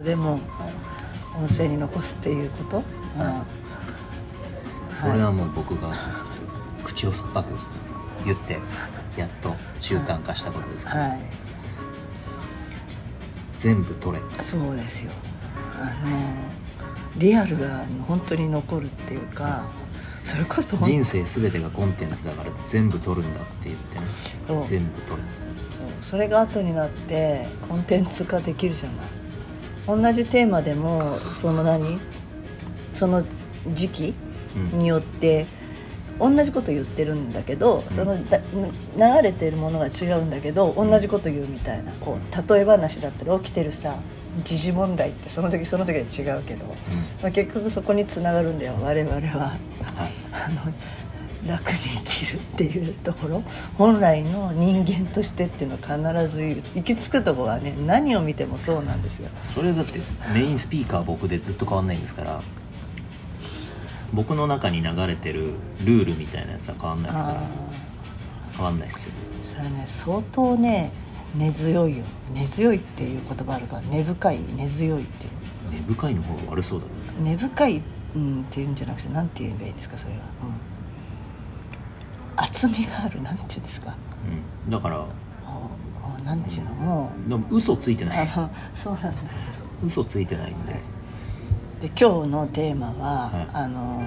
でも音声に残すっていうこと、うん。はいこれはもう僕が口を酸っぱく言ってやっと習慣化したことですから、はい。全部取れそうですよ。あのリアルが本当に残るっていうかそれこそ本人生全てがコンテンツだから全部取るんだって言ってね。全部取るそう。それが後になってコンテンツ化できるじゃない同じテーマでもその何？その時期うん。によって同じこと言ってるんだけど、そのだ流れてるものが違うんだけど同じこと言うみたいなこう例え話だったら起きてるさ時事問題ってその時その時は違うけど、まあ、結局そこにつながるんだよ我々は。はい。あの楽に生きるっていうところ本来の人間としてっていうのは必ずいる。行き着くところはね何を見てもそうなんですよ。それだってメインスピーカー僕でずっと変わんないんですから。僕の中に流れてるルールみたいなやつは変わんないですから。あ変わんないですよ。あそれね相当ね根強いよ。根強いっていう言葉あるから根深い根強いっていう。根深いの方が悪そうだね根深い、うん、っていうんじゃなくて何て言えばいいんですかそれは、うん、厚みがあるなんていうんですか。うん。だから。なんていうのもでも嘘ついてうない。そうなんだ。嘘ついてないんでで今日のテーマは、はい。あの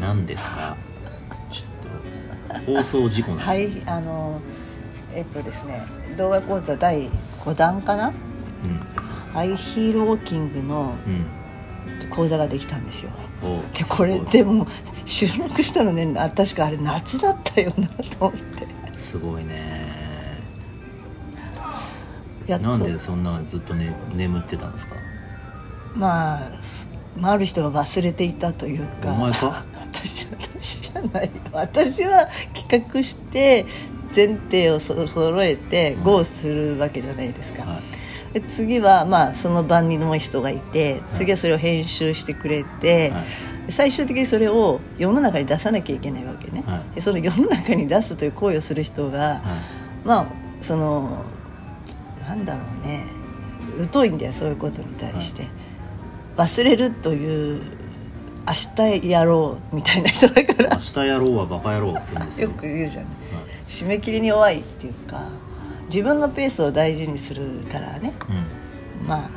何ですか？ちょっと放送事故なんで はいあのえっとですね動画講座第5弾かな？ハイヒールウォーキングのうん。うん講座ができたんですよ。おう。でこれでも収録したのねあ確かあれ夏だったよなと思って。すごいね。やなんでそんなずっと、ね、眠ってたんですか？まあすまあある人が忘れていたというか。お前か？私私じゃない。よ私は企画して前提をそ揃えて GO するわけじゃないですか、はいで次はまあその番にの人がいて次はそれを編集してくれて、はい。で最終的にそれを世の中に出さなきゃいけないわけね、はい。でその世の中に出すという行為をする人が、はい。まあそのなんだろうね。疎いんだよそういうことに対して、忘れるという明日やろうみたいな人だから。明日やろうはバカ野郎って言うんですよ。よく言うじゃない。締め切りに弱いっていうか自分のペースを大事にするからね。うん。まあ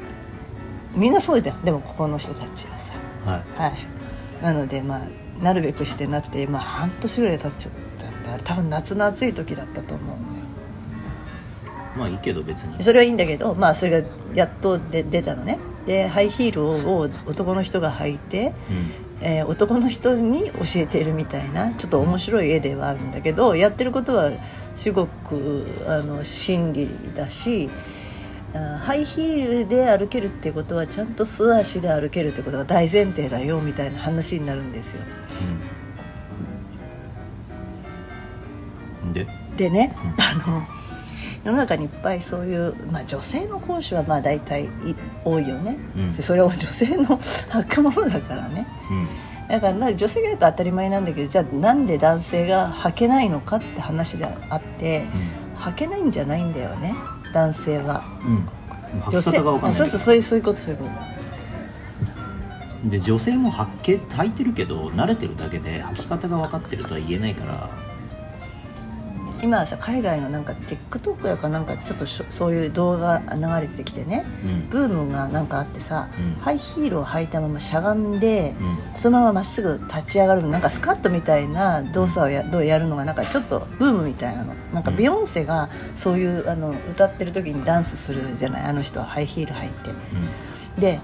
みんなそうじゃん。でもここの人たちはさ。はい。はい。なのでまあなるべくしてなって、まあ、半年ぐらい経っちゃったんだ。多分夏の暑い時だったと思うのよ。まあいいけど別に。それはいいんだけどまあそれがやっとで出たのね。でハイヒールを男の人が履いて、うんえー男の人に教えているみたいなちょっと面白い絵ではあるんだけどやってることはすごくあの真理だしあハイヒールで歩けるってことはちゃんと素足で歩けるってことが大前提だよみたいな話になるんですよ。うん。で？でね、あの世の中にいっぱいそういう、まあ、女性の講師はまあ大体い多いよね、うん。でそれは女性の履くものだからね。うん。だからな女性がやると当たり前なんだけどじゃあなんで男性が履けないのかって話であって、履けないんじゃないんだよね。男性は。うん。履女性き方が分かんないそうそうそういうそういうことそういうこで女性も履け履いてるけど慣れてるだけで履き方が分かってるとは言えないから。と今はさ海外のなんか TikTok やかなんかちょっとそういう動画流れてきてね。うん。ブームがなんかあってさ、うん。ハイヒールを履いたまましゃがんで、うん。そのまままっすぐ立ち上がるなんかスカットみたいな動作をやどうやるのがなんかちょっとブームみたいなの。なんかうん。ビヨンセがそういうあの歌ってる時にダンスするじゃない？あの人はハイヒール履いて。うん。で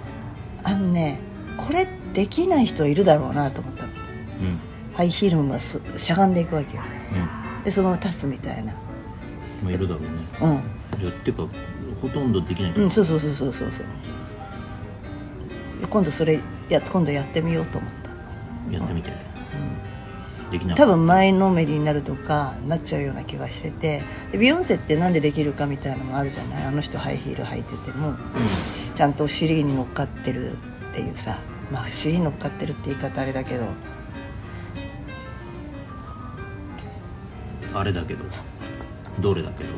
あのねこれできない人いるだろうなと思ったの。うん。ハイヒールもすしゃがんでいくわけよ。うんでそのまま立つみたいな。まあいるだろうね。うん。いやってかほとんどできないうん、そうそうそうそうそうそう。で今度それや今度やってみようと思った、やってみて。できな多分前のめりになるとかなっちゃうような気がしてて。でビヨンセってなんでできるかみたいなのもあるじゃない？あの人ハイヒール履いてても。ちゃんとお尻に乗っかってるっていうさ。まあお尻に乗っかってるって言い方あれだけどあれだけど。どれだけど？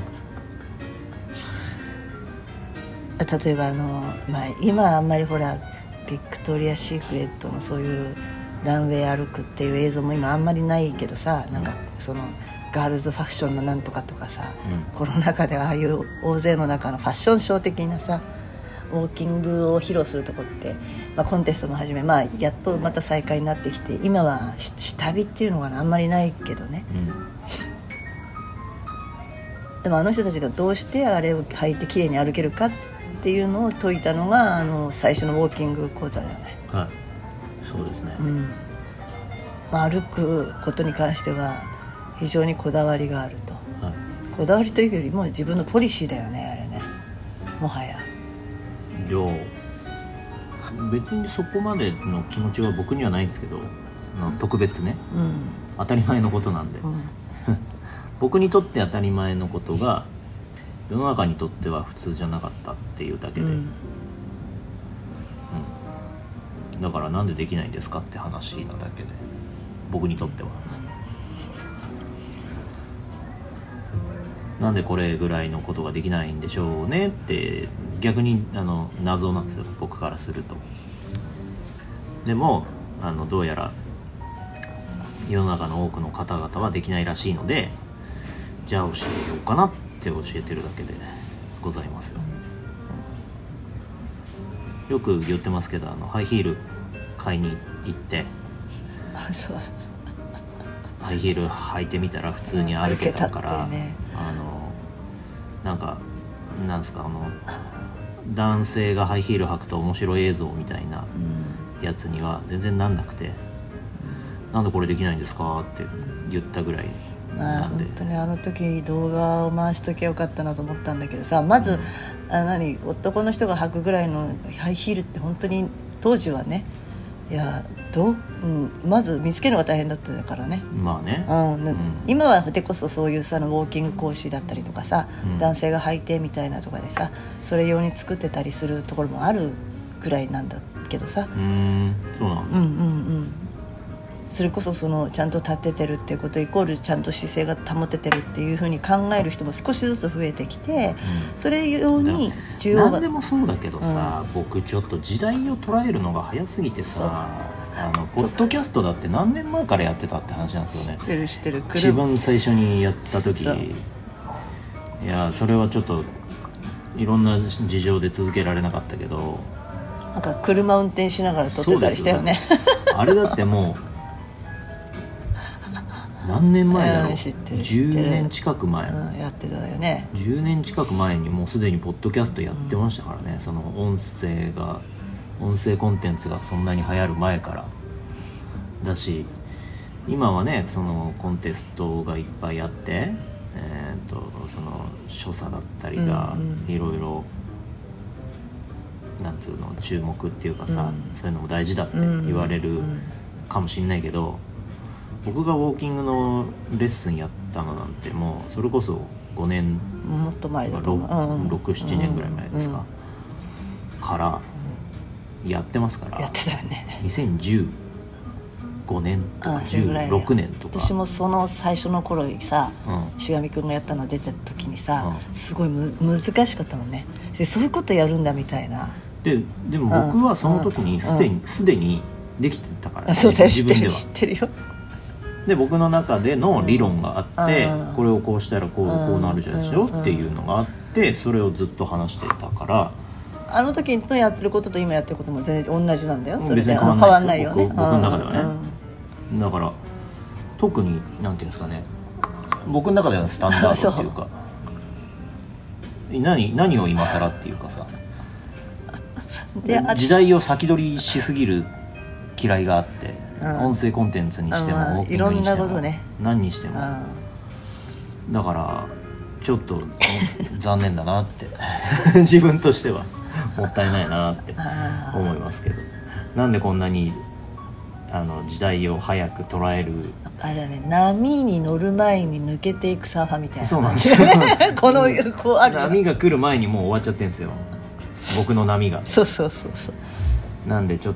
例えばあの、まあ、今はあんまりほらビクトリア・シークレットのそういうランウェイ歩くっていう映像も今あんまりないけどさなんかそのガールズファッションのなんとかとかさ、うん。コロナ禍でああいう大勢の中のファッションショー的なさウォーキングを披露するとこって、まあ、コンテストも始め、まあ、やっとまた再開になってきて今はし下火っていうのがあんまりないけどね。うんでもあの人たちがどうしてあれを履いて綺麗に歩けるかっていうのを説いたのがあの最初のウォーキング講座じゃない、はい。そうですね、うん。まあ、歩くことに関しては非常にこだわりがあると。はい。こだわりというよりも自分のポリシーだよねあれね。もはや。じゃあ別にそこまでの気持ちは僕にはないんですけど特別ね。うん。当たり前のことなんで、うん 僕にとって当たり前のことが世の中にとっては普通じゃなかったっていうだけで、うん。うん。だからなんでできないんですかって話なだけで。僕にとっては。なんでこれぐらいのことができないんでしょうねって逆にあの謎なんですよ。僕からすると。でもあのどうやら世の中の多くの方々はできないらしいのでじゃあ教えようかなって教えてるだけでございますよ。よく言ってますけどあのハイヒール買いに行って。あそう。ハイヒール履いてみたら普通に歩けたからね。あのなんかなんですかあの男性がハイヒール履くと面白い映像みたいなうん。やつには全然なんなくて「なんでこれできないんですか?」って言ったぐらいまあ本当にあの時動画を回しときゃよかったなと思ったんだけどさまず、あ何男の人が履くぐらいのハイヒールって本当に当時はねいやどう、うん、まず見つけるのが大変だったからね、まあね。うんねうん。今はでこそそういうさウォーキング講師だったりとかさ、うん。男性が履いてみたいなとかでさそれ用に作ってたりするところもあるぐらいなんだけどさ。うーんそうなんだ。うんうんうんそれこそそのちゃんと立ててるっていうことイコールちゃんと姿勢が保ててるっていうふうに考える人も少しずつ増えてきてそれ用に需要が何でもそうだけどさ、僕ちょっと時代を捉えるのが早すぎてさあのポッドキャストだって何年前からやってたって話なんですよね。知ってる知ってる。一車番最初にやった時。いやそれはちょっといろんな事情で続けられなかったけど。なんか車運転しながら撮ってたりしたよね。あれだってもう何年前だろう？うん知ってる知ってる。10年近く前、うん、やってたよね。10年近く前にもうすでにポッドキャストやってましたからね、その音声が音声コンテンツがそんなに流行る前から。だし今はねそのコンテストがいっぱいあって、えー、とその所作だったりがうんうん。いろいろなんつうの注目っていうかさ、うん。そういうのも大事だって言われるうん。かもしんないけど、僕がウォーキングのレッスンやったのなんてもうそれこそ5年もっと前だと思う。うん。うん67年ぐらい前ですか、からやってますから。やってたよね。2015年とかあそれぐらいだよ。16年とか。私もその最初の頃にさうん。しがみくんがやったの出てた時にさ、うすごいむ難しかったもんね。でそういうことやるんだみたいな。ででも僕はその時にすでにすでにできてたから、あそうだよ。知ってる知ってるよで僕の中での理論があって、うん。これをこうしたらこううん。こうなるじゃないでしょ？っていうのがあってそれをずっと話してたから。あの時のやってることと今やってることも全然同じなんだよ。それで。変わんないよ。ね。僕僕の中ではね。うん。だから特になんていうんですかね。僕の中ではスタンダードっていうか。何何を今更っていうかさ。時代を先取りしすぎる嫌いがあって、うん音声コンテンツにしても、いろんなもことね。何にしても、うん。だからちょっと残念だなって。自分としてはもったいないなって思いますけど。なんでこんなにあの時代を早く捉えるあれだね。波に乗る前に抜けていくサーファーみたいな。そうなんですよ。このこうあるよ波が来る前にもう終わっちゃってるんですよ。僕の波が。そうそうそうそう。なんでちょっ